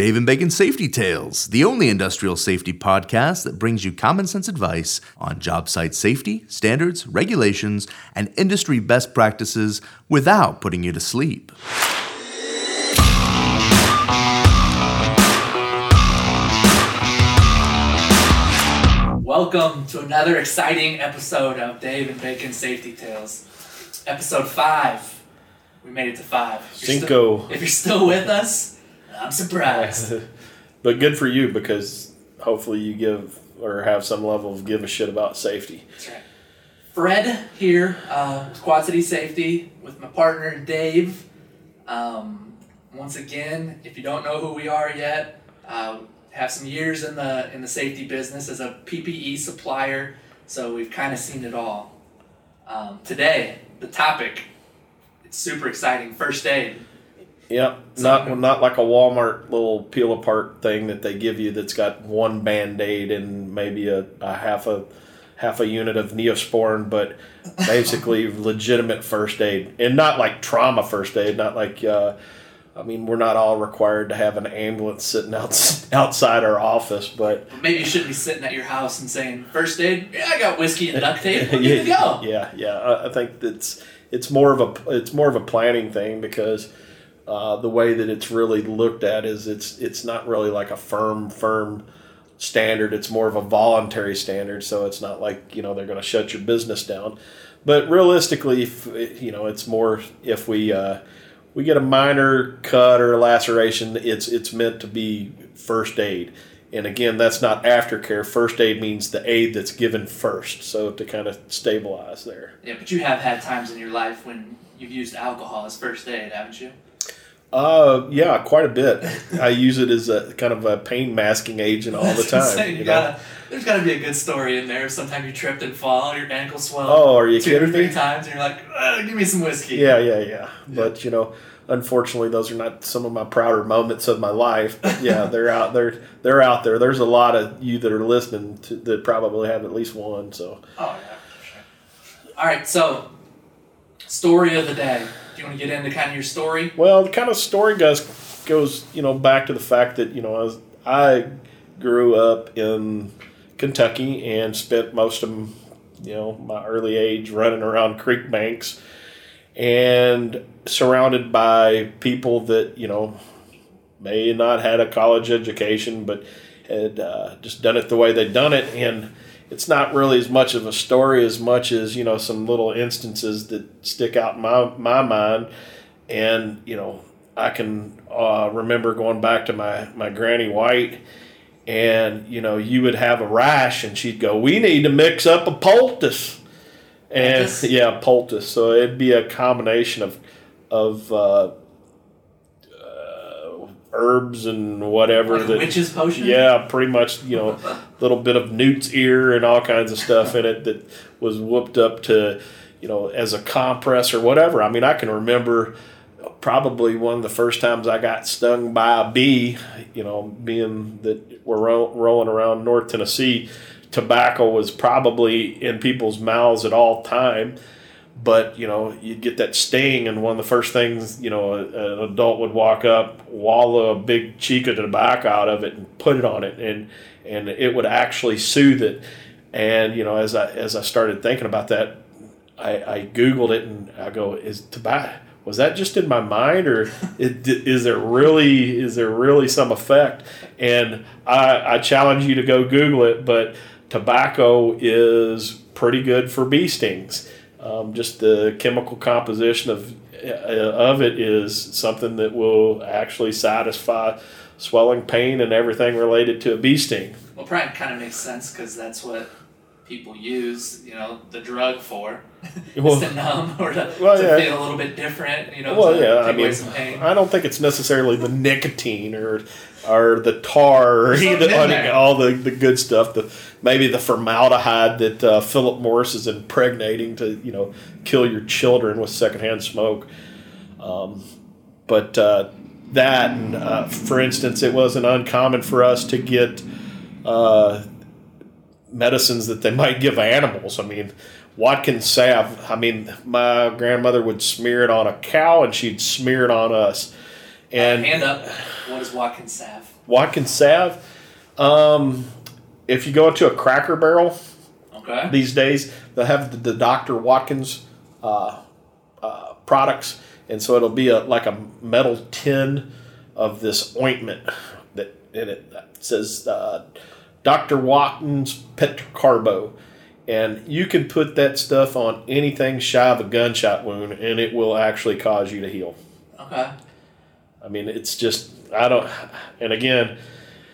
Dave and Bacon Safety Tales, the only industrial safety podcast that brings you common sense advice on job site safety, standards, regulations, and industry best practices without putting you to sleep. Welcome to another exciting episode of Dave and Bacon Safety Tales. Episode 5. We made it to 5. If you're Cinco. Still, if you're still with us, I'm surprised. but good for you because hopefully you give or have some level of give a shit about safety. That's right. Fred here, uh, with Quad City Safety, with my partner Dave. Um, once again, if you don't know who we are yet, uh, have some years in the in the safety business as a PPE supplier, so we've kind of seen it all. Um, today, the topic, it's super exciting. First aid. Yep, not not like a Walmart little peel apart thing that they give you that's got one band aid and maybe a, a half a half a unit of neosporin, but basically legitimate first aid and not like trauma first aid, not like. Uh, I mean, we're not all required to have an ambulance sitting out, outside our office, but Maybe you shouldn't be sitting at your house and saying, first aid, yeah, I got whiskey and duct tape. To go." Yeah, yeah. I, I think that's it's more of a it's more of a planning thing because uh, the way that it's really looked at is it's it's not really like a firm firm standard. It's more of a voluntary standard. So it's not like you know they're going to shut your business down. But realistically, if, you know, it's more if we uh, we get a minor cut or laceration, it's it's meant to be first aid. And again, that's not aftercare. First aid means the aid that's given first, so to kind of stabilize there. Yeah, but you have had times in your life when you've used alcohol as first aid, haven't you? Uh, yeah, quite a bit. I use it as a kind of a pain masking agent all the That's what I'm time. you You gotta, there's got to be a good story in there. Sometimes you tripped and fall, your ankle swelled. Oh, are you two or three me? times, and you're like, "Uh, "Give me some whiskey." Yeah, yeah, yeah. But you know, unfortunately, those are not some of my prouder moments of my life. But yeah, they're out. They're they're out there. There's a lot of you that are listening to that probably have at least one. So Oh yeah, for sure. All right, so story of the day. You want to get into kind of your story? Well, the kind of story goes goes you know back to the fact that you know I, was, I grew up in Kentucky and spent most of you know my early age running around creek banks and surrounded by people that you know may not had a college education but had uh, just done it the way they'd done it and it's not really as much of a story as much as you know some little instances that stick out in my, my mind. And you know i can uh, remember going back to my, my granny white and you know you would have a rash and she'd go we need to mix up a poultice. And Poultice? yeah poultice. So it'd be a combination of of uh, herbs and whatever Like that witch's potion? yeah pretty much you know a little bit of newt's ear and all kinds of stuff in it that was whooped up to you know as a compress or whatever i mean i can remember probably one of the first times i got stung by a bee you know being that we're ro- rolling around north tennessee tobacco was probably in people's mouths at all time but you know you'd get that sting and one of the first things you know an adult would walk up wallow a big cheek of tobacco out of it and put it on it. And and it would actually soothe it. And you know as i as i started thinking about that i i googled it and i go is tobacco was that just in my mind or is there really is there really some effect? And i i challenge you to go google it but tobacco is pretty good for bee stings um, just the chemical composition of uh, of it is something that will actually satisfy swelling pain and everything related to a bee sting. Well, probably kind of makes sense because that's what people use, you know, the drug for. Well- is to numb or to, Well, to yeah. feel a little bit different, you know, Well, to yeah, take I away mean, some pain. I don't think it's necessarily the nicotine or or the tar or There's either, something all the, the good stuff. The maybe the formaldehyde that uh, Philip Morris is impregnating to you know kill your children with secondhand smoke. Um, but uh, that, and, uh, for instance, it wasn't uncommon for us to get uh, medicines that they might give animals. I mean, Watkins salve. I mean, my grandmother would smear it on a cow, and she'd smear it on us. And Hand up. What is Watkins salve? Watkins salve. Um, if you go into a Cracker Barrel Okay. these days, they'll have the, the Dr. Watkins uh, uh, products, and so it'll be a like a metal tin of this ointment that in it that says uh, Dr. Watkins Petrocarbo. And you can put that stuff on anything shy of a gunshot wound, and it will actually cause you to heal. Okay. I mean, it's just I don't. And again,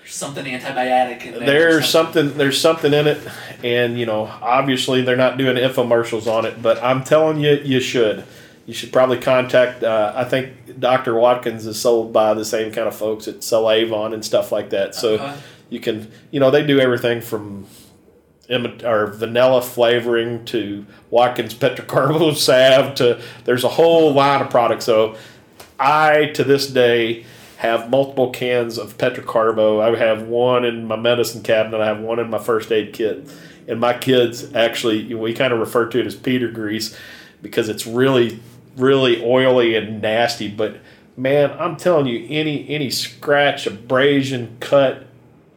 There's something antibiotic in there. there's something there's something in it, and you know, obviously they're not doing infomercials on it, but I'm telling you, you should. You should probably contact. Uh, I think Dr. Watkins is sold by the same kind of folks that sell Avon and stuff like that. So Okay. You can, you know, they do everything from or vanilla flavoring to Watkins Petrocarbo salve to there's a whole line of products. So I to this day have multiple cans of Petrocarbo. I have one in my medicine cabinet. I have one in my first aid kit. And my kids actually, we kind of refer to it as Peter grease because it's really, really oily and nasty. But man, I'm telling you, any any scratch, abrasion, cut,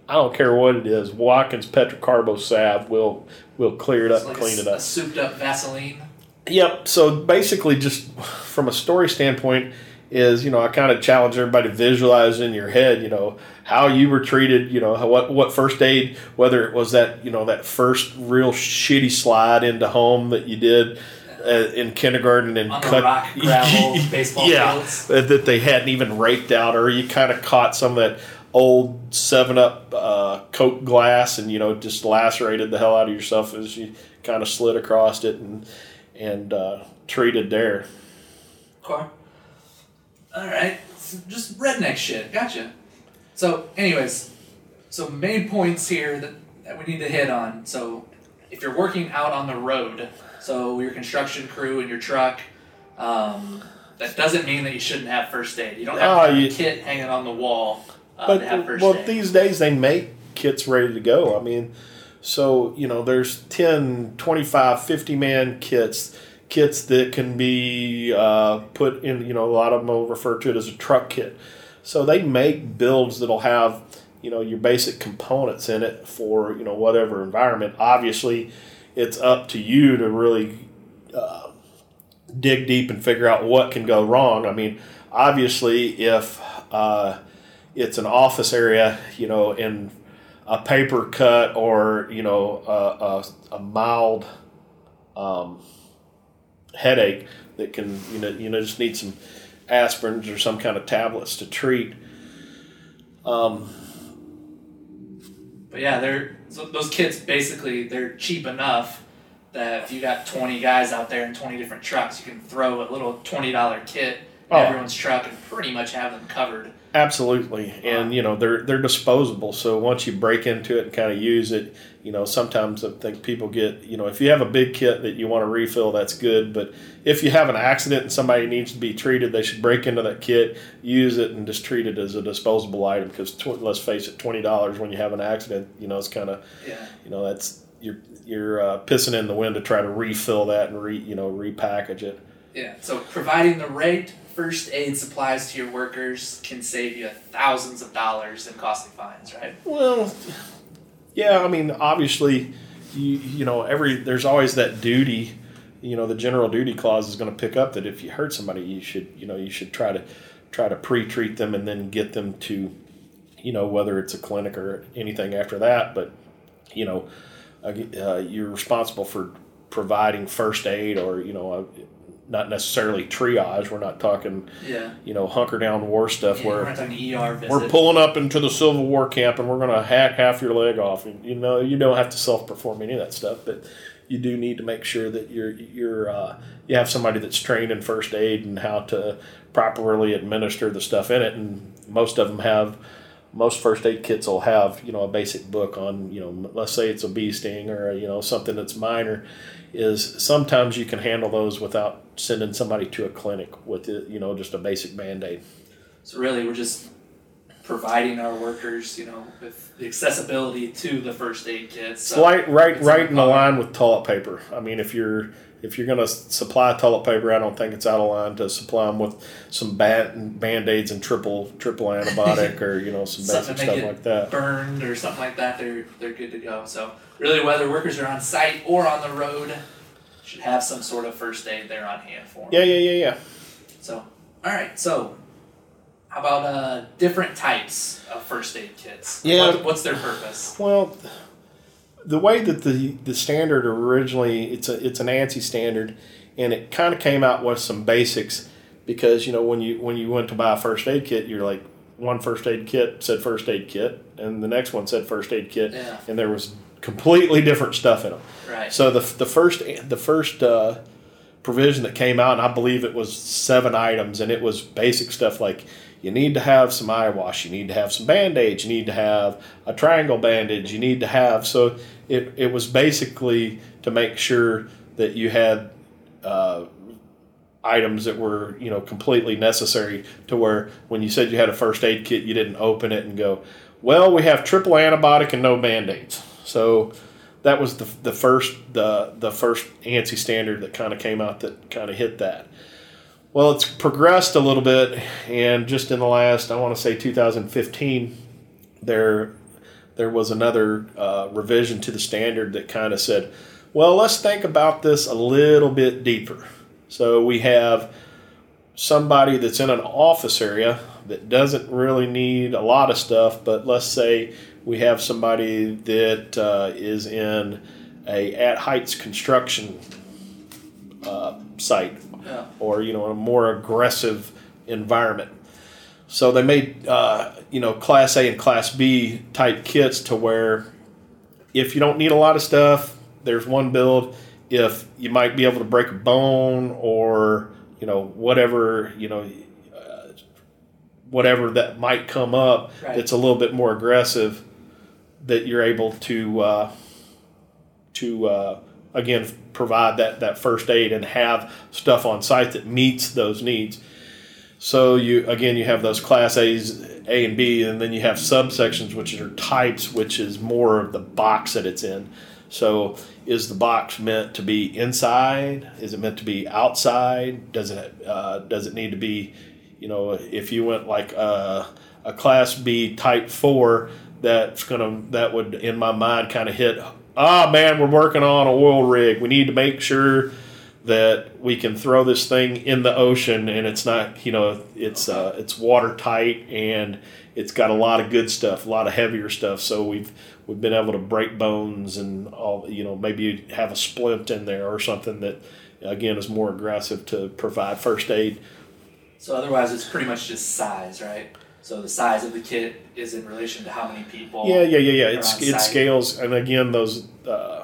I don't care what it is. Watkins Petrocarbo salve will will clear it up, It's like clean a, it up. souped up Vaseline. Yep. So basically, just from a story standpoint, is you know I kind of challenge everybody to visualize in your head, you know, how you were treated, you know, how, what what first aid, whether it was that you know that first real shitty slide into home that you did. Uh, in kindergarten and cut rock, gravel, baseball yeah, fields. that they hadn't even raked out, or you kind of caught some of that old Seven Up uh, Coke glass, and you know just lacerated the hell out of yourself as you kind of slid across it and and uh, treated there. Okay. All right. So just redneck shit. Gotcha. So, anyways, so main points here that, that we need to hit on. So, if you're working out on the road, so your construction crew and your truck, um, that doesn't mean that you shouldn't have first aid. You don't have Oh, to have you- a kit hanging on the wall uh, But well, aid. these days they make kits ready to go. I mean, so you know, there's 10, 25, 50 man kits, kits that can be uh, put in. You know, a lot of them will refer to it as a truck kit. So they make builds that'll have you know your basic components in it for you know whatever environment. Obviously, it's up to you to really uh, dig deep and figure out what can go wrong. I mean, obviously, if uh, it's an office area, you know, in a paper cut or you know a, a, a mild um, headache that can you know you know just need some aspirins or some kind of tablets to treat. Um, But yeah, they're so those kits basically they're cheap enough that if you got twenty guys out there in twenty different trucks, you can throw a little twenty dollar kit in Oh. everyone's truck and pretty much have them covered. Absolutely, and you know they're they're disposable. So once you break into it and kind of use it, you know sometimes I think people get you know if you have a big kit that you want to refill, that's good. But if you have an accident and somebody needs to be treated, they should break into that kit, use it, and just treat it as a disposable item. Because tw- let's face it, twenty dollars when you have an accident, you know it's kind of Yeah. you know that's you're you're uh, pissing in the wind to try to refill that and re you know repackage it. Yeah. So providing the right first aid supplies to your workers can save you thousands of dollars in costly fines, right? Well, yeah, I mean, obviously, you you know, every there's always that duty. You know, the general duty clause is going to pick up that if you hurt somebody, you should you know you should try to try to pre-treat them and then get them to, you know, whether it's a clinic or anything after that. But you know, uh, you're responsible for providing first aid or you know. Not necessarily triage. We're not talking, Yeah. you know, hunker down war stuff yeah where we're ER visit. we're pulling up into the Civil War camp and we're going to hack half your leg off. And, you know, you don't have to self perform any of that stuff, but you do need to make sure that you're you're uh, you have somebody that's trained in first aid and how to properly administer the stuff in it. And most of them have most first aid kits will have you know a basic book on you know let's say it's a bee sting or you know something that's minor is sometimes you can handle those without sending somebody to a clinic with you know just a basic band-aid So really, we're just providing our workers, you know, with the accessibility to the first aid kits. So right, right, right in the line with toilet paper. I mean, if you're if you're going to supply toilet paper, I don't think it's out of line to supply them with some band band aids and triple triple antibiotic or you know some basic stuff like that. burned or something like that, they're they're good to go. So really, whether workers are on site or on the road, should have some sort of first aid there on hand for them. Yeah, yeah, yeah, yeah. So all right, so how about uh, different types of first aid kits? Yeah. What, what's their purpose? Well, the way that the the standard originally it's a it's an ANSI standard, and it kind of came out with some basics because you know when you when you went to buy a first aid kit, you're like one first aid kit said first aid kit, and the next one said first aid kit, Yeah. and there was completely different stuff in them. Right. So the the first the first uh, provision that came out, and I believe it was seven items, and it was basic stuff like you need to have some eye wash, you need to have some band aids, you need to have a triangle bandage, you need to have so it it was basically to make sure that you had. Uh, items that were you know completely necessary to where when you said you had a first aid kit you didn't open it and go well we have triple antibiotic and no band-aids so that was the, the first the the first ANSI standard that kind of came out that kind of hit that. Well, it's progressed a little bit, and just in the last, I want to say 2015, there there was another uh, revision to the standard that kind of said, well, let's think about this a little bit deeper. So we have somebody that's in an office area that doesn't really need a lot of stuff, but let's say we have somebody that uh, is in a at heights construction uh, site Yeah. or you know a more aggressive environment. So they made uh, you know class A and class B type kits to where if you don't need a lot of stuff, there's one build. If you might be able to break a bone or you know whatever you know uh, whatever that might come up Right. that's a little bit more aggressive, that you're able to uh, to uh, again provide that that first aid and have stuff on site that meets those needs. So you again you have those class A's A and B, and then you have subsections which are types, which is more of the box that it's in. So is the box meant to be inside? Is it meant to be outside? Does it uh, does it need to be, you know, if you went like a, a class B type four, that's gonna that would in my mind kind of hit. Ah man, we're working on a oil rig. We need to make sure that we can throw this thing in the ocean and it's not you know it's uh, it's watertight and it's got a lot of good stuff a lot of heavier stuff so we've we've been able to break bones and all you know maybe have a splint in there or something that again is more aggressive to provide first aid So otherwise, it's pretty much just size, right? So the size of the kit is in relation to how many people. yeah yeah yeah yeah. it's it scales and again those uh,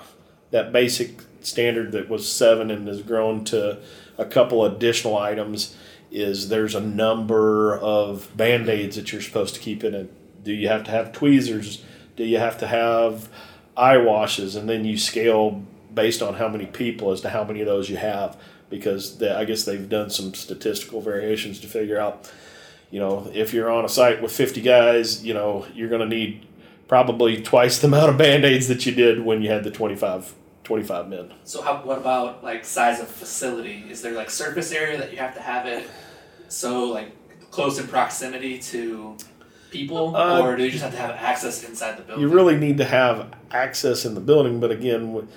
that basic standard that was seven and has grown to a couple additional items is there's a number of band-aids that you're supposed to keep in it. Do you have to have tweezers? Do you have to have eye washes? And then you scale based on how many people as to how many of those you have because the, i guess they've done some statistical variations to figure out you know if you're on a site with 50 guys you know you're going to need probably twice the amount of band-aids that you did when you had the 25 25 men So how, what about like size of facility? Is there like surface area that you have to have it so like close in proximity to people, Uh, or do you just have to have access inside the building? you really need to have access in the building but again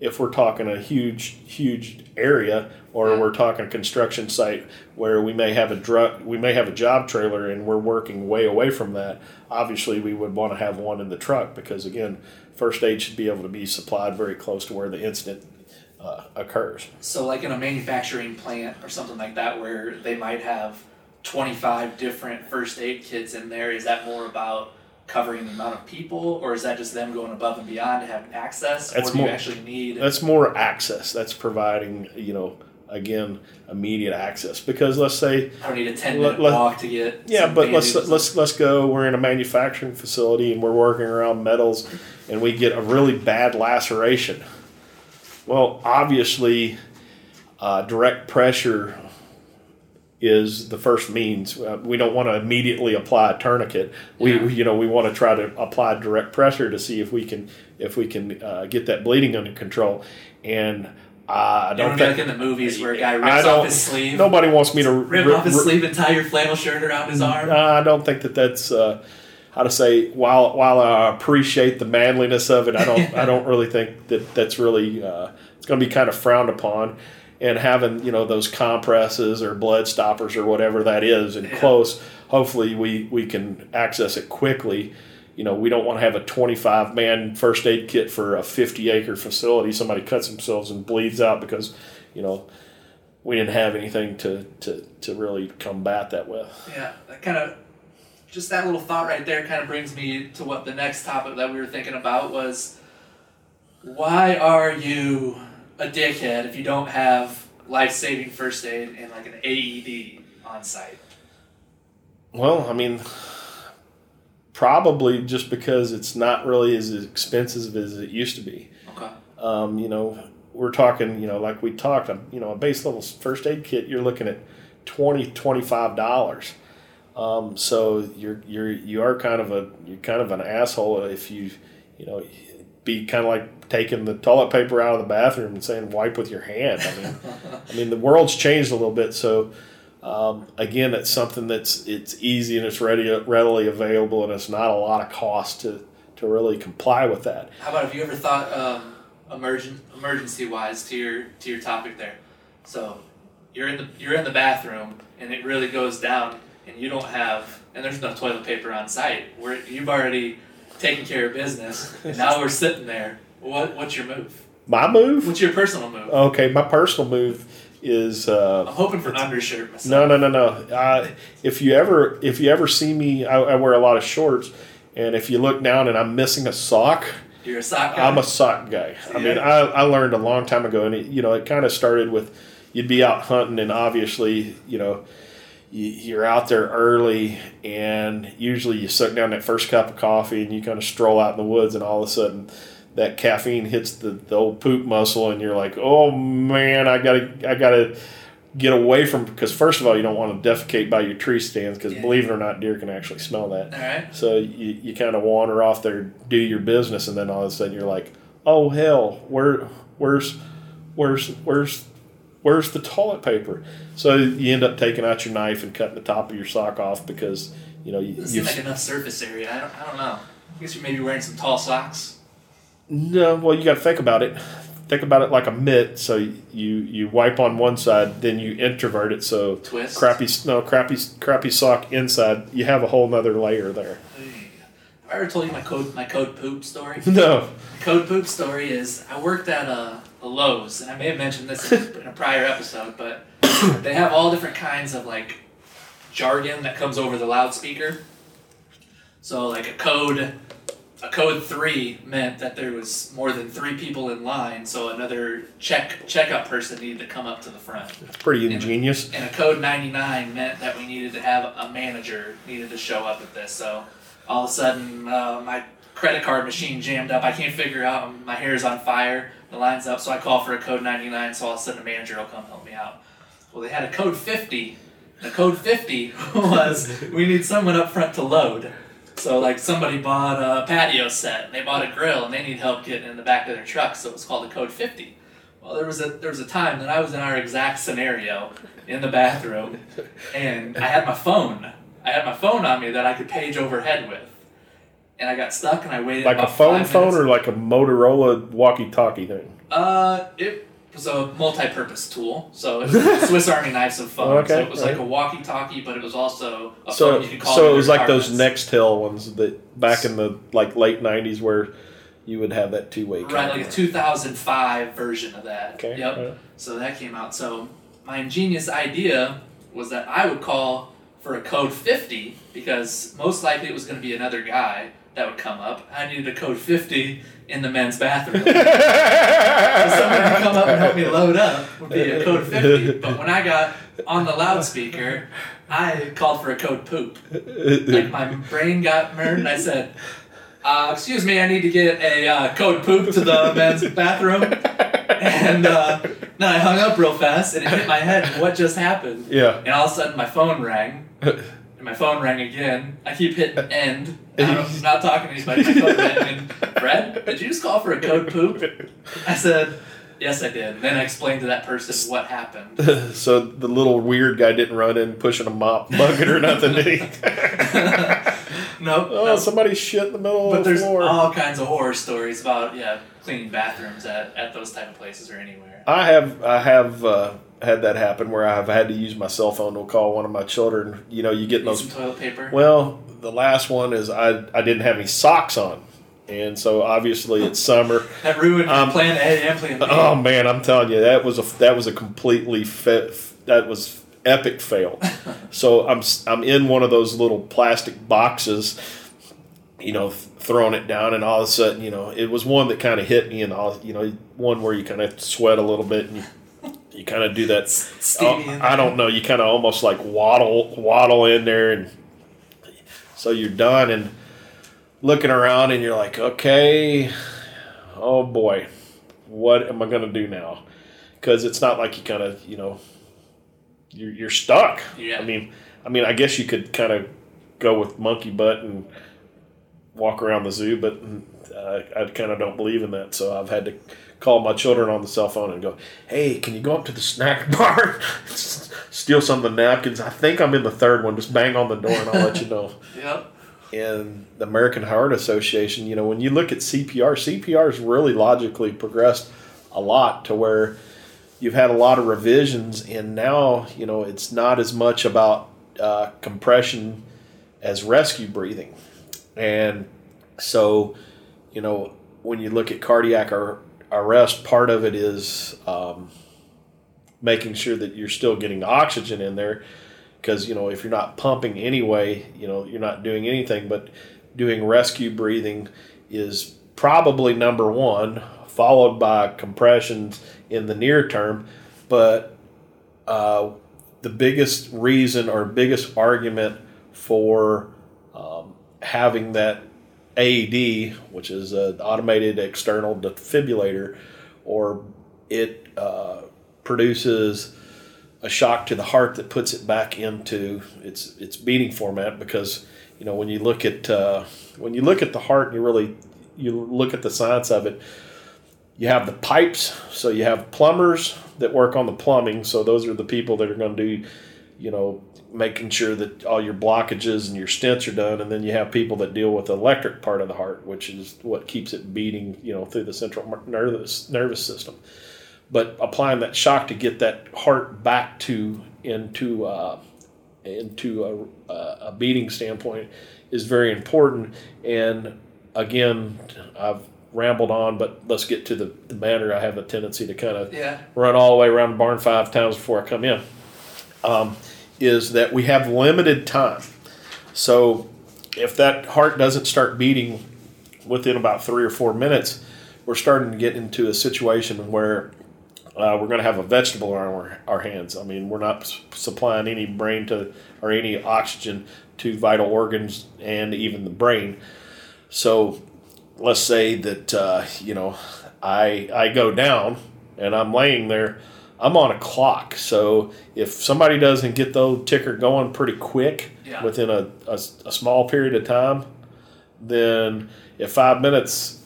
if we're talking a huge huge area or Yeah. we're talking a construction site where we may have a drug we may have a job trailer and we're working way away from that obviously we would want to have one in the truck because again first aid should be able to be supplied very close to where the incident uh, occurs So like in a manufacturing plant or something like that, where they might have twenty five different first aid kits in there. Is that more about covering the amount of people, or is that just them going above and beyond to have access, That's or do more- you actually need? that's more access that's providing you know again immediate access because let's say I don't need a ten minute let- walk to get. Yeah, but let's let's let's go. We're in a manufacturing facility and we're working around metals, and we get a really bad laceration. Well, obviously, uh, direct pressure is the first means. Uh, we don't want to immediately apply a tourniquet. We, Yeah. you know, we want to try to apply direct pressure to see if we can if we can uh, get that bleeding under control. And uh, I You don't know, think like in the movies where a guy rips off his sleeve, nobody wants me to rip ri- off his ri- sleeve and tie your flannel shirt around his arm. I don't think that that's uh, how to say. While while I appreciate the manliness of it, I don't I don't really think that that's really uh, it's going to be kind of frowned upon. And having you know those compresses or blood stoppers or whatever that is and Yeah. close, hopefully we we can access it quickly. You know, we don't want to have a 25 man first aid kit for a 50 acre facility. Somebody cuts themselves and bleeds out because, you know, we didn't have anything to, to, to really combat that with. Yeah, that kind of, just that little thought right there kind of brings me to what the next topic that we were thinking about was why are you a dickhead if you don't have life saving first aid and like an AED on site? Well, I mean, probably just because it's not really as expensive as it used to be. Okay. Um, you know, we're talking, you know, like we talked, um, you know, a base level first aid kit, you're looking at 20 $25. Um, so you're, you're, you are kind of a, you're kind of an asshole if you, you know, be kind of like taking the toilet paper out of the bathroom and saying wipe with your hand. I mean, I mean, the world's changed a little bit. So, um, again, it's something that's it's easy and it's ready, readily available, and it's not a lot of cost to, to really comply with that. How about if you ever thought um, emergent emergency wise to your to your topic there? So you're in the you're in the bathroom and it really goes down and you don't have and there's no toilet paper on site. Where you've already taken care of business and now we're sitting there. What what's your move? My move? What's your personal move? Okay, my personal move is uh, I'm hoping for undershirt myself. no, no, no, no. Uh, if you ever if you ever see me, I, I wear a lot of shorts, and if you look down and I'm missing a sock, You're a sock guy. I'm a sock guy. I mean. I, I learned a long time ago, and it, you know, it kind of started with you'd be out hunting, and obviously, you know, you're out there early, and usually you suck down that first cup of coffee, and you kind of stroll out in the woods, and all of a sudden. That caffeine hits the, the old poop muscle, and you're like, "Oh man, I gotta, I gotta get away from." Because first of all, you don't want to defecate by your tree stands, because Yeah. believe it or not, deer can actually smell that. All right. So you, you kind of wander off there, do your business, and then all of a sudden you're like, "Oh hell, where, where's, where's, where's, where's the toilet paper?" So you end up taking out your knife and cutting the top of your sock off because you know you. Doesn't seem like enough surface area. I don't, I don't know. I guess you're maybe wearing some tall socks. No, well, you got to think about it. Think about it like a mitt. So you you wipe on one side, then you introvert it. So Twist. crappy no crappy crappy sock inside. You have a whole nother layer there. Have I ever told you my code my code poop story? No, Code poop story is I worked at a, a Lowe's, and I may have mentioned this in, a prior episode, but they have all different kinds of like jargon that comes over the loudspeaker. So like a code, a code three meant that there was more than three people in line, so another check checkout person needed to come up to the front. it's pretty ingenious. And a code 99 meant that we needed to have a manager needed to show up at this. So all of a sudden, uh, my credit card machine jammed up. I can't figure out. My hair is on fire. The line's up. So I call for a code 99. So all of a sudden, a manager will come help me out. Well, they had a code 50. The code 50 was we need someone up front to load. So like somebody bought a patio set, and they bought a grill, and they need help getting in the back of their truck. So it was called a code 50. Well, there was a there was a time that I was in our exact scenario in the bathroom, and I had my phone. I had my phone on me that I could page overhead with, and I got stuck, and I waited Like a phone phone minutes. or like a Motorola walkie-talkie thing. Uh, it was a multi-purpose tool, so it was a Swiss Army knives of phones. so it was like a walkie-talkie, but it was also a So phone you could call. so it was like those. Nextel ones that back in the like late '90s where you would have that two-way. Right, like a 2005 version of that. Okay, Yep. right. So that came out. So my ingenious idea was that I would call for a code 50 because most likely it was going to be another guy that would come up. I needed a code 50 in the men's bathroom. So somebody to come up and help me load up would be a code 50. But when I got on the loudspeaker, I called for a code poop. Like my brain got murdered and I said, uh, excuse me, I need to get a uh, code poop to the men's bathroom. and uh, no, I hung up real fast, and it hit my head. What just happened? Yeah. And all of a sudden, my phone rang. And my phone rang again. I keep hitting end. I'm not talking to anybody. My phone rang. And Fred, did you just call for a code poop? I said, yes, I did. Then I explained to that person what happened. so the little weird guy didn't run in pushing a mop bucket or nothing, did he? Nope. oh, nope. somebody shit in the middle But of the floor. But there's all kinds of horror stories about yeah cleaning bathrooms at, at those type of places or anywhere. I have I have uh, had that happen where I've had to use my cell phone to call one of my children. You know, you get those. some toilet paper. Well, the last one is I I didn't have any socks on, and so obviously it's summer. that ruined um, plan A and plan B. Oh man, I'm telling you that was a that was a completely that was epic fail. so I'm I'm in one of those little plastic boxes, you know, throwing it down, and all of a sudden, you know, it was one that kind of hit me, and all you know, one where you kind of sweat a little bit, and you you kind of do that. Steamy Oh, I don't know. You kind of almost like waddle waddle in there, and so you're done and looking around, and you're like, okay, oh boy, what am I going to do now? Because it's not like you kind of you know you're you're stuck. Yeah. I mean, I mean, I guess you could kind of go with monkey butt and walk around the zoo, but uh, I kind of don't believe in that. So I've had to call my children on the cell phone and go, "Hey, can you go up to the snack bar, steal some of the napkins? I think I'm in the third one. Just bang on the door and I'll let you know." Yep. in the American Heart Association, you know, when you look at CPR, CPR has really logically progressed a lot to where you've had a lot of revisions, and now, you know, it's not as much about uh, compression as rescue breathing. And so, you know, when you look at cardiac ar- arrest, part of it is um, making sure that you're still getting oxygen in there because you know if you're not pumping anyway you know you're not doing anything. But doing rescue breathing is probably number one followed by compressions in the near term. But uh, the biggest reason or biggest argument for um, having that AED, which is an automated external defibrillator, or it uh, produces a shock to the heart that puts it back into its its beating format because you know when you look at uh, when you look at the heart and you really you look at the science of it you have the pipes so you have plumbers that work on the plumbing so those are the people that are going to do you know making sure that all your blockages and your stents are done and then you have people that deal with the electric part of the heart which is what keeps it beating you know through the central nervous nervous system but applying that shock to get that heart back to into uh, into a, a beating standpoint is very important. And again, I've rambled on, but let's get to the, the matter. I have a tendency to kind of Yeah. run all the way around the barn five times before I come in. Um, is that we have limited time. So if that heart doesn't start beating within about three or four minutes, we're starting to get into a situation where uh, we're going to have a vegetable on our, our hands. I mean, we're not supplying any brain to or any oxygen to vital organs and even the brain. So let's say that uh, you know I I go down and I'm laying there. I'm on a clock, so if somebody doesn't get the ticker going pretty quick Yeah. within a, a, a small period of time, then if five minutes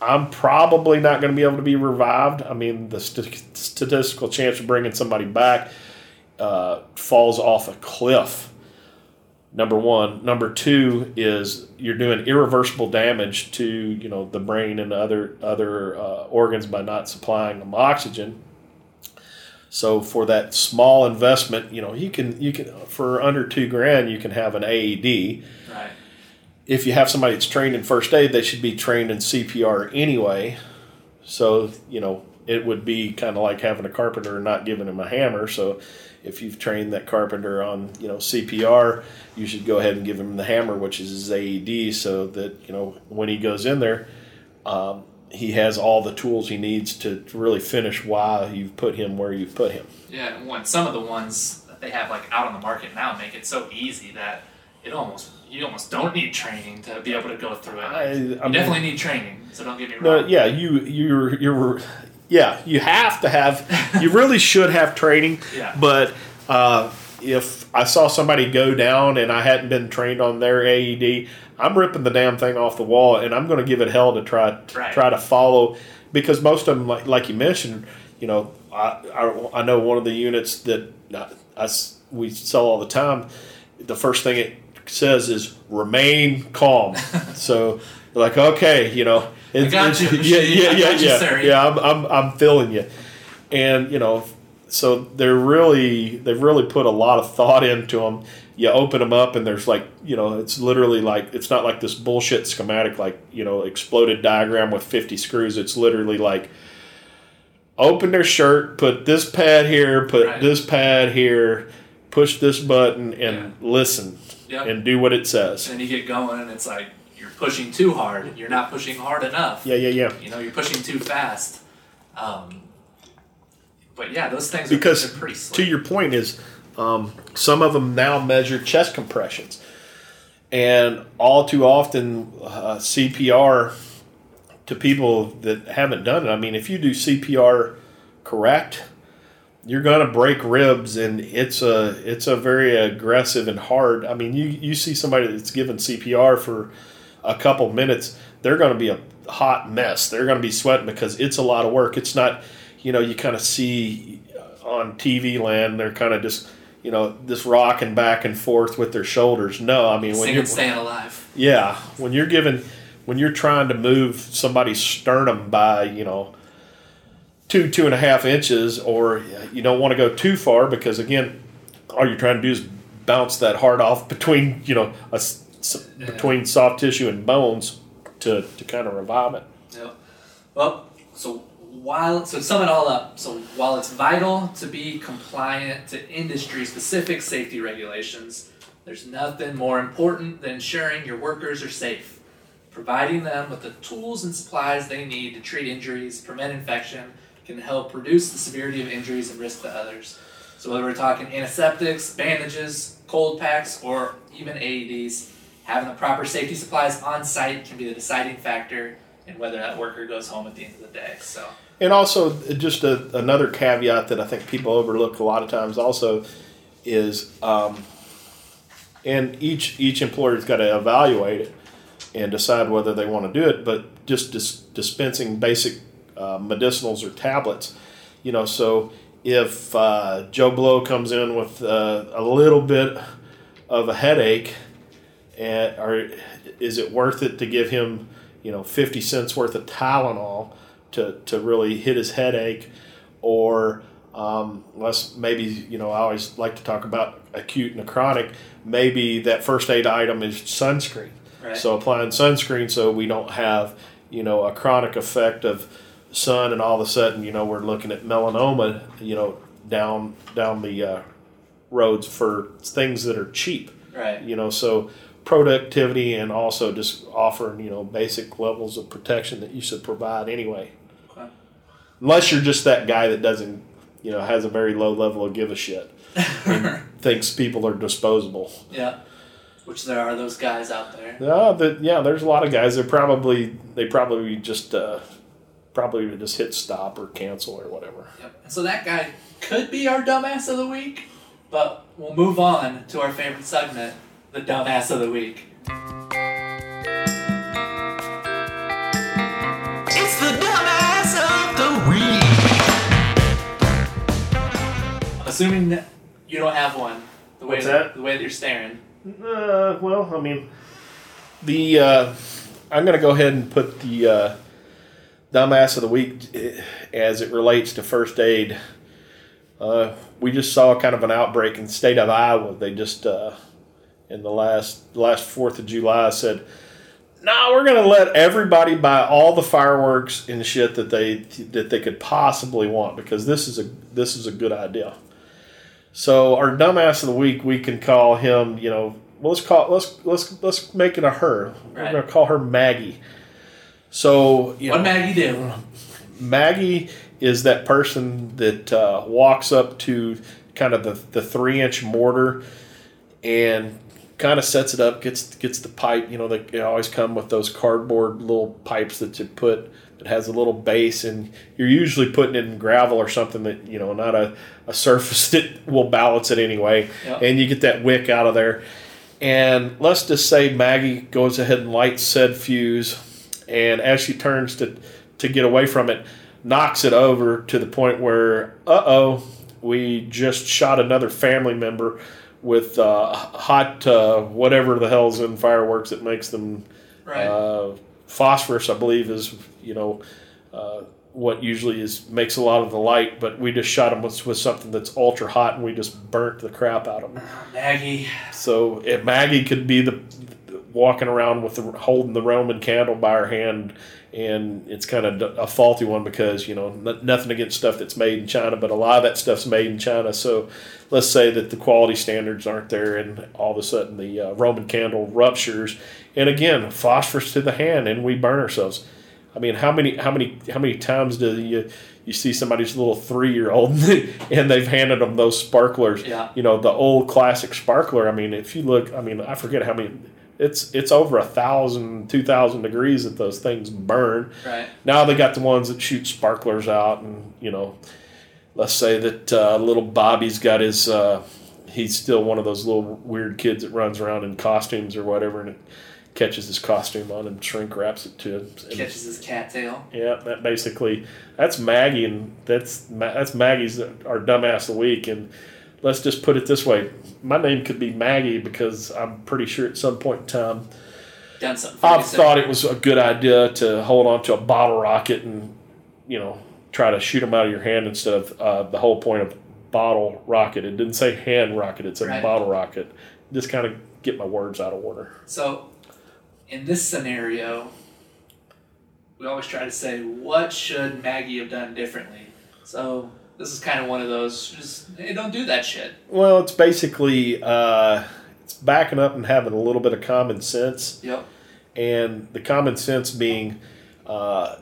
I'm probably not going to be able to be revived. I mean, the st- statistical chance of bringing somebody back uh, falls off a cliff. Number one. Number two is you're doing irreversible damage to you know the brain and other other uh, organs by not supplying them oxygen. So for that small investment, you know you can you can for under two grand you can have an AED Right. if you have somebody that's trained in first aid, they should be trained in CPR anyway. So, you know, it would be kind of like having a carpenter and not giving him a hammer. So, if you've trained that carpenter on, you know, CPR, you should go ahead and give him the hammer, which is his AED, so that, you know, when he goes in there, um, he has all the tools he needs to really finish why you've put him where you've put him. Yeah, and one some of the ones that they have like out on the market now make it so easy that it almost you almost don't need training to be able to go through it. I- I you mean- definitely need training, so don't get me No, wrong. yeah, you you're you're yeah, you have to have. You really should have training. Yeah. But uh, if I saw somebody go down and I hadn't been trained on their AED, I'm ripping the damn thing off the wall and I'm going to give it hell to try to Right. try to follow because most of them, like, like you mentioned, you know, I, I, I know one of the units that I, I we sell all the time. The first thing it says is remain calm. so like okay, you know, it's, got you, yeah, yeah, yeah, you, yeah, sir. yeah. I'm, I'm, I'm feeling you, and you know, so they're really they've really put a lot of thought into them. You open them up, and there's like you know, it's literally like it's not like this bullshit schematic like you know exploded diagram with 50 screws. It's literally like open their shirt, put this pad here, put Right. this pad here, push this button, and listen Yep. and do what it says. And you get going, and it's like you're pushing too hard. You're not pushing hard enough. Yeah, yeah, yeah. You know, you're pushing too fast. Um, but yeah, those things because are to your point is um, some of them now measure chest compressions. And all too often uh, cpr to people that haven't done it i mean if you do cpr correct you're going to break ribs and it's a it's a very aggressive and hard i mean you you see somebody that's given cpr for a couple minutes they're going to be a hot mess. They're going to be sweating because it's a lot of work. It's not you know you kind of see on tv land they're kind of just you know just rocking back and forth with their shoulders no i mean when you're "Staying Alive." yeah, when you're given, when you're trying to move somebody's sternum by, you know, two two and a half inches, or you don't want to go too far because again, all you're trying to do is bounce that heart off between, you know, a between soft tissue and bones to to kind of revive it. Yep. Well, so while so sum it all up, so while it's vital to be compliant to industry specific safety regulations, there's nothing more important than ensuring your workers are safe. Providing them with the tools and supplies they need to treat injuries, prevent infection, can help reduce the severity of injuries and risk to others. So whether we're talking antiseptics, bandages, cold packs, or even AEDs, having the proper safety supplies on site can be the deciding factor in whether that worker goes home at the end of the day. So And also, just a, another caveat that I think people overlook a lot of times also is, um, and each each employer's got to evaluate it and decide whether they want to do it. But just dis- dispensing basic uh, medicinals or tablets, you know. So if uh, Joe Blow comes in with uh, a little bit of a headache, and or is it worth it to give him, you know, fifty cents worth of Tylenol to to really hit his headache, or um, let's maybe you know I always like to talk about acute and chronic. Maybe that first aid item is sunscreen. Right. So applying sunscreen so we don't have you know a chronic effect of sun and all of a sudden you know we're looking at melanoma you know down down the uh, roads for things that are cheap right, you know so productivity and also just offering you know basic levels of protection that you should provide anyway. Unless you're just that guy that doesn't you know has a very low level of give a shit and thinks people are disposable yeah. Which there are those guys out there. yeah that yeah there's a lot of guys that probably they probably just uh, probably would just hit stop or cancel or whatever Yep. So that guy could be our dumbass of the week, but we'll move on to our favorite segment, the dumbass of the week. Of the week. I'm assuming that you don't have one. The way What's that? the way that you're staring. Uh, well, I mean, the uh, I'm going to go ahead and put the uh, dumbass of the week eh, as it relates to first aid. Uh, we just saw kind of an outbreak in the state of Iowa. They just uh, in the last last Fourth of July said, "No, we're going to let everybody buy all the fireworks and shit that they that they could possibly want because this is a this is a good idea." So our dumbass of the week, we can call him. You know, well, let's call let's let's let's make it a her. We're gonna call her Maggie. So you What know, Maggie do? Maggie is that person that uh, walks up to kind of the, the three inch mortar and kind of sets it up, gets gets the pipe. You know, they, they always come with those cardboard little pipes that you put that has a little base, and you're usually putting it in gravel or something that you know, not a, a surface that will balance it anyway. Yep. And you get that wick out of there. And let's just say Maggie goes ahead and lights said fuse, and as she turns to to get away from it, knocks it over to the point where, uh oh, we just shot another family member with uh, hot uh, whatever the hell's in fireworks that makes them Right. uh, phosphorus, I believe, is you know uh, what usually is makes a lot of the light. But we just shot them with, with something that's ultra hot, and we just burnt the crap out of them. Maggie. So if Maggie could be the walking around with the holding the Roman candle by her hand, and it's kind of a faulty one because you know n- nothing against stuff that's made in China, but a lot of that stuff's made in China. So let's say that the quality standards aren't there, and all of a sudden the uh, Roman candle ruptures, and again phosphorus to the hand, and we burn ourselves. I mean, how many, how many, how many times do you you see somebody's little three year old and they've handed them those sparklers? Yeah. You know, the old classic sparkler. I mean, if you look, I mean, I forget how many. It's it's over a thousand, two thousand degrees that those things burn. Right. Now they got the ones that shoot sparklers out, and you know, let's say that uh, little Bobby's got his. Uh, he's still one of those little weird kids that runs around in costumes or whatever, and it catches his costume on and shrink wraps it to him. Catches his cattail. yeah, that basically that's Maggie, and that's that's Maggie's our dumbass of the week. And let's just put it this way: my name could be Maggie because I'm pretty sure at some point in time Done something. I pretty thought it was a good idea to hold on to a bottle rocket and you know try to shoot them out of your hand instead of uh, the whole point of bottle rocket. It didn't say hand rocket; it said Right. bottle rocket. Just kind of get my words out of order. So, in this scenario, we always try to say, what should Maggie have done differently? So, this is kind of one of those, just, hey, don't do that shit. Well, it's basically uh, it's backing up and having a little bit of common sense. Yep. and the common sense being uh,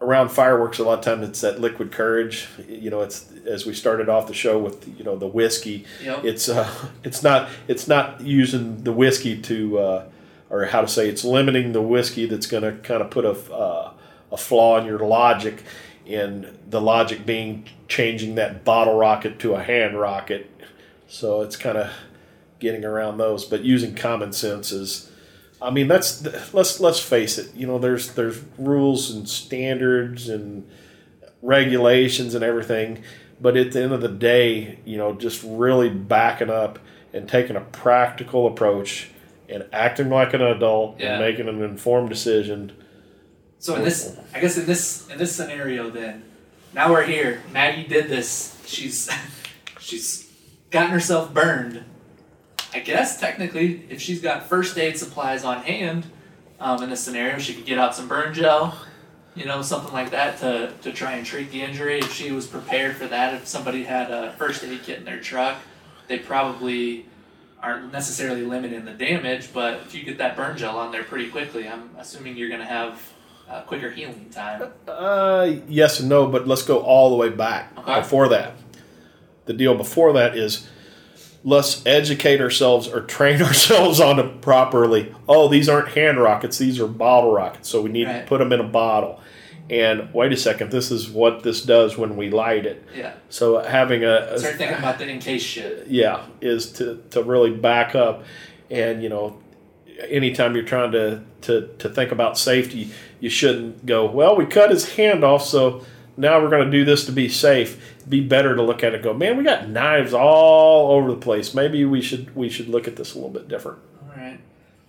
around fireworks a lot of times it's that liquid courage you know it's as we started off the show with you know the whiskey Yep. it's uh, it's not it's not using the whiskey to uh, or how to say it's limiting the whiskey that's going to kind of put a, uh, a flaw in your logic and the logic being changing that bottle rocket to a hand rocket so it's kind of getting around those but using common sense is I mean, that's let's let's face it. You know, there's there's rules and standards and regulations and everything, but at the end of the day, you know, just really backing up and taking a practical approach and acting like an adult Yeah. and making an informed decision. So in this, I guess in this in this scenario, then now we're here. Maggie did this. She's she's gotten herself burned. I guess technically, if she's got first aid supplies on hand, um, in this scenario, she could get out some burn gel, you know, something like that to to try and treat the injury. If she was prepared for that, if somebody had a first aid kit in their truck, they probably aren't necessarily limiting the damage. But if you get that burn gel on there pretty quickly, I'm assuming you're gonna have uh, quicker healing time. Uh, yes and no, but let's go all the way back Okay. before that. The deal before that is let's educate ourselves or train ourselves on it properly. Oh, these aren't hand rockets; these are bottle rockets. So we need to put them in a bottle. And wait a second, this is what this does when we light it. Yeah. So having a, a Start thinking about the in case shit. yeah is to, to really back up and you know anytime you're trying to, to to think about safety you shouldn't go well we cut his hand off so now we're going to do this to be safe be better to look at it and go man we got knives all over the place maybe we should we should look at this a little bit different All right.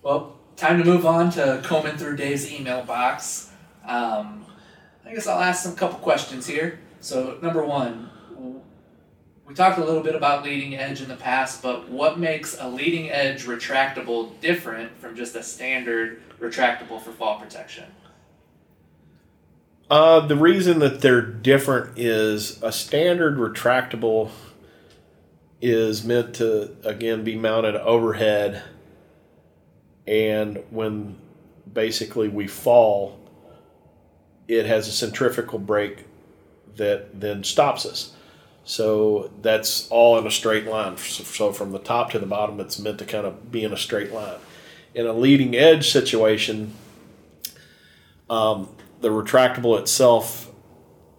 Well, time to move on to combing through Dave's email box. Um, I guess I'll ask some couple questions here. So, number one, we talked a little bit about leading edge in the past, but what makes a leading edge retractable different from just a standard retractable for fall protection? Uh, the reason that they're different is a standard retractable is meant to again be mounted overhead, and when basically we fall, it has a centrifugal brake that then stops us. So that's all in a straight line. So from the top to the bottom, it's meant to kind of be in a straight line. In a leading edge situation, um, the retractable itself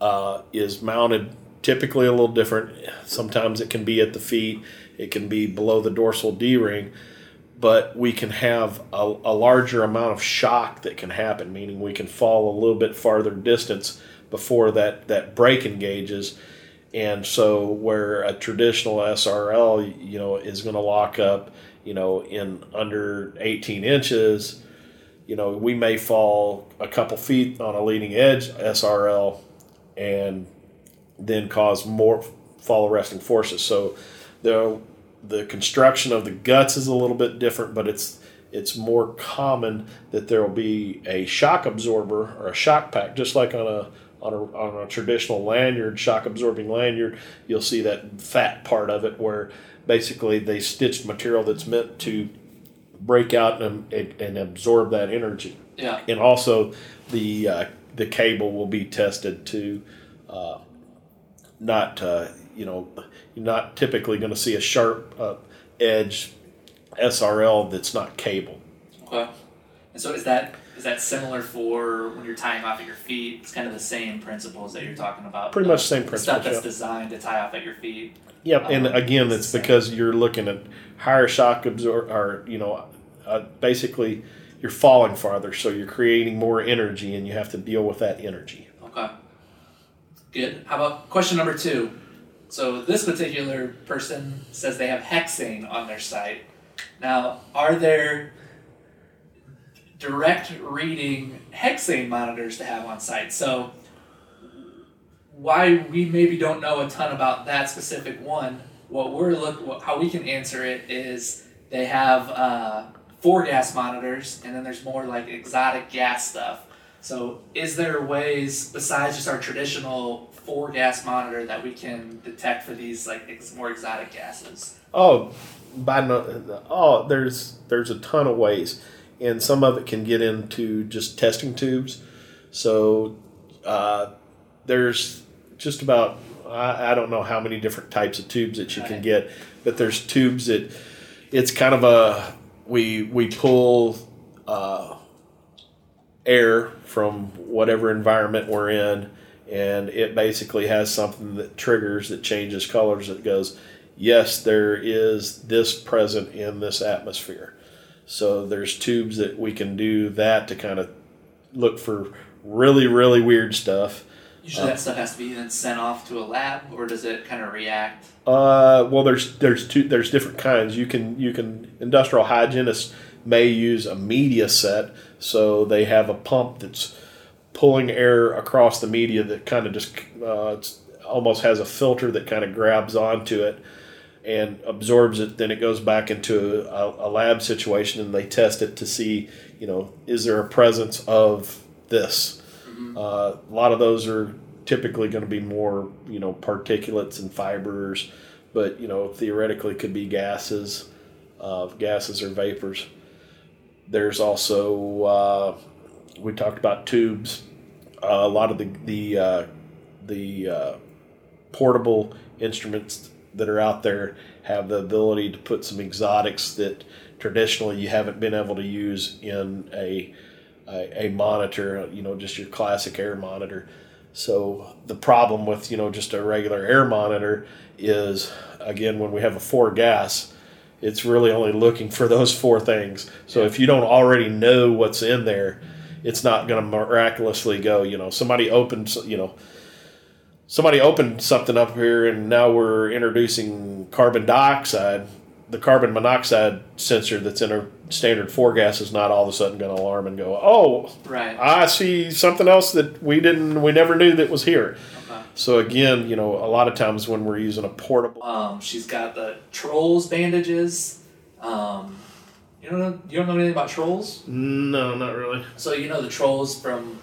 uh, is mounted typically a little different. Sometimes it can be at the feet, it can be below the dorsal D ring, but we can have a, a larger amount of shock that can happen, meaning we can fall a little bit farther distance before that, that brake engages. And so, where a traditional SRL, you know, is going to lock up, you know, in under 18 inches, you know, we may fall a couple feet on a leading edge SRL and then cause more fall arresting forces. So the the construction of the guts is a little bit different, but it's it's more common that there will be a shock absorber or a shock pack, just like on a on a, on a traditional lanyard, shock absorbing lanyard. You'll see that fat part of it where basically they stitched material that's meant to break out and, and absorb that energy Yeah. and also the uh, the cable will be tested to uh, not uh, you know you're not typically going to see a sharp uh, edge SRL that's not cable. Okay. And so is that is that similar for when you're tying off at your feet? It's kind of the same principles that you're talking about. Pretty the much same principles. Stuff that's yeah. designed to tie off at your feet. Yep, and Um, again, it's it's because you're looking at higher shock absorb or you know uh, basically you're falling farther, so you're creating more energy, and you have to deal with that energy. Okay. Good. How about question number two? So this particular person says they have hexane on their site. Now, are there direct reading hexane monitors to have on site? So why we maybe don't know a ton about that specific one. What we're look how we can answer it is they have uh, four gas monitors, and then there's more like exotic gas stuff. So, is there ways besides just our traditional four gas monitor that we can detect for these like ex- more exotic gases? Oh, by no, oh, there's there's a ton of ways, and some of it can get into just testing tubes. So uh, there's just about I, I don't know how many different types of tubes that you can get, but there's tubes that it's kind of a we we pull uh, air from whatever environment we're in, and it basically has something that triggers that changes colors that goes, yes, there is this present in this atmosphere. So there's tubes that we can do that to kind of look for really really weird stuff. Usually, that stuff has to be then sent off to a lab, or does it kind of react? Uh, well, there's there's two there's different kinds. You can you can industrial hygienists may use a media set, so they have a pump that's pulling air across the media that kind of just uh, it's, almost has a filter that kind of grabs onto it and absorbs it. Then it goes back into a, a lab situation, and they test it to see you know is there a presence of this. Uh, a lot of those are typically going to be more, you know, particulates and fibers, but you know, theoretically could be gases, uh, gases or vapors. There's also uh, we talked about tubes. Uh, a lot of the the uh, the uh, portable instruments that are out there have the ability to put some exotics that traditionally you haven't been able to use in a a, a monitor, you know, just your classic air monitor. So the problem with you know just a regular air monitor is again when we have a four gas, it's really only looking for those four things. So if you don't already know what's in there, it's not going to miraculously go. You know, somebody opened you know somebody opened something up here and now we're introducing carbon dioxide. The carbon monoxide sensor that's in a standard four gas is not all of a sudden going to alarm and go, oh, Right. I see something else that we didn't, we never knew that was here. Okay. So again, you know, a lot of times when we're using a portable, Um, she's got the trolls bandages. Um, you don't know you don't know anything about trolls? no, not really. So you know the trolls from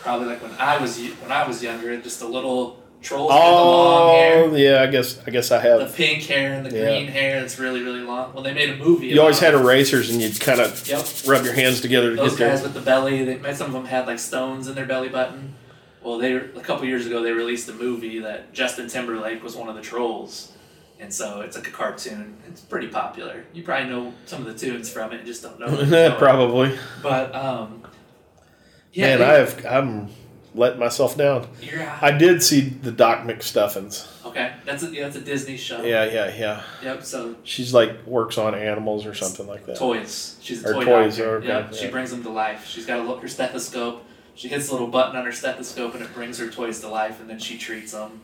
probably like when I was when I was younger, just a little trolls with the long hair, Oh, yeah, I guess, I guess I have the pink hair and the Yeah. green hair that's really really long. Well, they made a movie. You always had erasers and you'd kind of Yep. rub your hands together to Those get there. guys with the belly, they, some of them had like stones in their belly button. Well, they a couple years ago they released a movie that Justin Timberlake was one of the trolls, and so it's like a cartoon. It's pretty popular. You probably know some of the tunes from it, and just don't know. where it's going. Probably. But um, yeah, Man, they- I have I'm letting myself down. You're, I did see the Doc McStuffins. okay, that's a yeah, that's a Disney show. Yeah, yeah, yeah. Yep. So She's like works on animals or something like that. toys. She's a Or toy toys, doctor. okay, Yep. She brings them to life. She's got a look her stethoscope. She hits a little button on her stethoscope and it brings her toys to life, and then she treats them.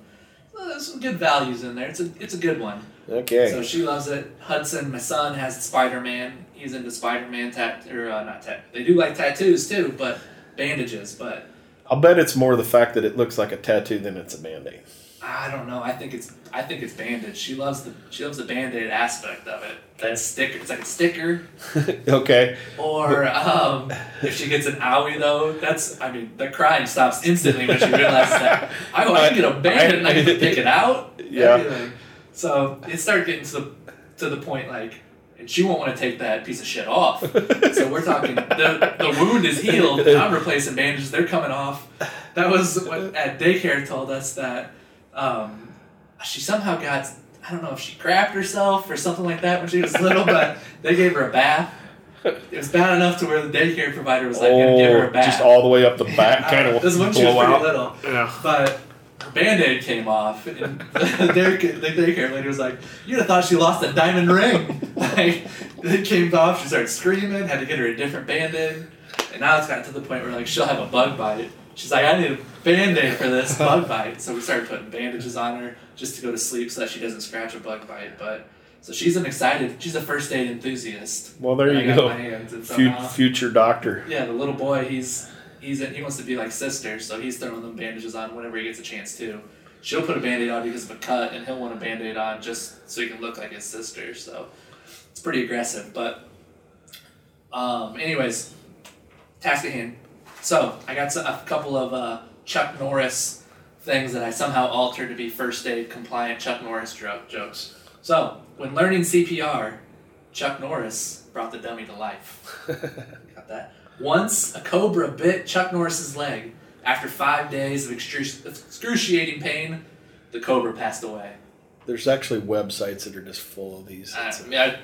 So there's some good values in there. It's a it's a good one. Okay. So she loves it. Hudson, my son, has Spider Man. He's into Spider Man tat or uh, not tat. They do like tattoos too, but bandages. But I'll bet it's more the fact that it looks like a tattoo than it's a band-aid. I don't know. I think it's I think it's bandage. She loves the she loves the band aid aspect of it. That sticker. It's like a sticker. okay. Or um, if she gets an owie though, that's I mean the crying stops instantly when she realizes that I, I can get a band and I can pick it out. Yeah. Everything. So it started getting to the to the point like, and she won't want to take that piece of shit off. so we're talking the the wound is healed. and I'm replacing bandages. They're coming off. That was what at daycare told us that um, she somehow got. I don't know if she crapped herself or something like that when she was little, but they gave her a bath. It was bad enough to where the daycare provider was like, "Gonna give her a Oh, bath." just all the way up the back, kind don't of This one she was blow pretty out. little, Yeah. but her band-aid came off, and the daycare, the daycare lady was like, "You'd have thought she lost a diamond ring." like it came off, she started screaming. Had to get her a different band-aid, and now it's gotten to the point where like she'll have a bug bite. She's like, "I need a band-aid for this bug bite," so we started putting bandages on her just to go to sleep so that she doesn't scratch a bug bite, but. So she's an excited. She's a first aid enthusiast. Well, there that I you got go. in my hands, and so Fu- now- future doctor. yeah, the little boy, he's he's he wants to be like sister, so he's throwing them bandages on whenever he gets a chance to. She'll put a band-aid on because of a cut, and he'll want a band-aid on just so he can look like his sister. So it's pretty aggressive, but um, anyways, task at hand. So I got a couple of uh, Chuck Norris things that I somehow altered to be first aid compliant Chuck Norris jokes. So when learning CPR, Chuck Norris brought the dummy to life. Got that. Once a cobra bit Chuck Norris's leg. After five days of excru- excruciating pain, the cobra passed away. There's actually websites that are just full of these. I, I mean, I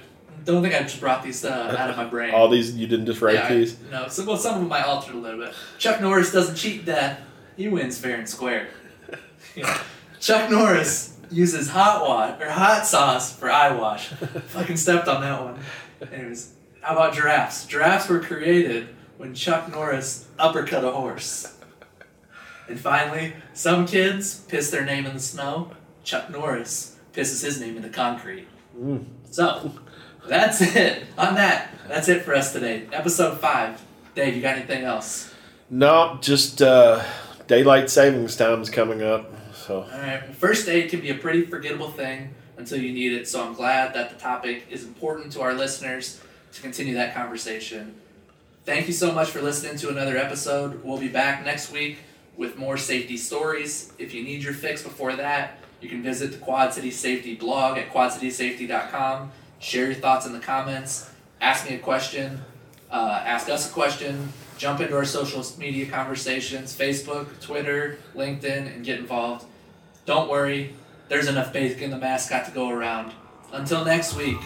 don't think I just brought these uh, out of my brain. all these you didn't just write Yeah, I- these. no, so, well, some of them I altered a little bit. Chuck Norris doesn't cheat death. He wins fair and square. Yeah. Chuck Norris uses hot wash or hot sauce for eye wash. Fucking stepped on that one. Anyways, how about giraffes? Giraffes were created when Chuck Norris uppercut a horse. And finally, some kids piss their name in the snow. Chuck Norris pisses his name in the concrete. Mm. So, that's it. On that, that's it for us today. Episode five. Dave, you got anything else? No, just uh, daylight savings time is coming up. So All right. First aid can be a pretty forgettable thing until you need it. So I'm glad that the topic is important to our listeners to continue that conversation. Thank you so much for listening to another episode. We'll be back next week with more safety stories. If you need your fix before that, you can visit the Quad City Safety blog at quadcitysafety.com. Share your thoughts in the comments. Ask me a question. Uh, ask us a question. Jump into our social media conversations Facebook, Twitter, LinkedIn, and get involved. Don't worry, there's enough bacon in the mascot to go around. Until next week,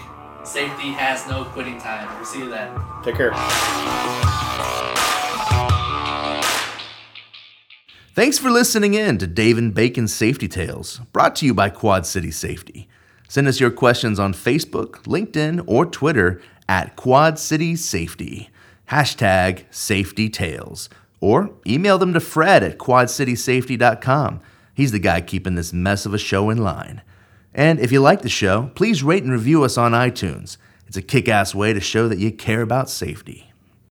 safety has no quitting time. We'll see you then. take care. Thanks for listening in to Dave and Bacon's Safety Tales, brought to you by Quad City Safety. Send us your questions on Facebook, LinkedIn, or Twitter at Quad City Safety. Hashtag Safety Tales. Or email them to Fred at quadcitysafety.com. He's the guy keeping this mess of a show in line. And if you like the show, please rate and review us on iTunes. It's a kick ass way to show that you care about safety.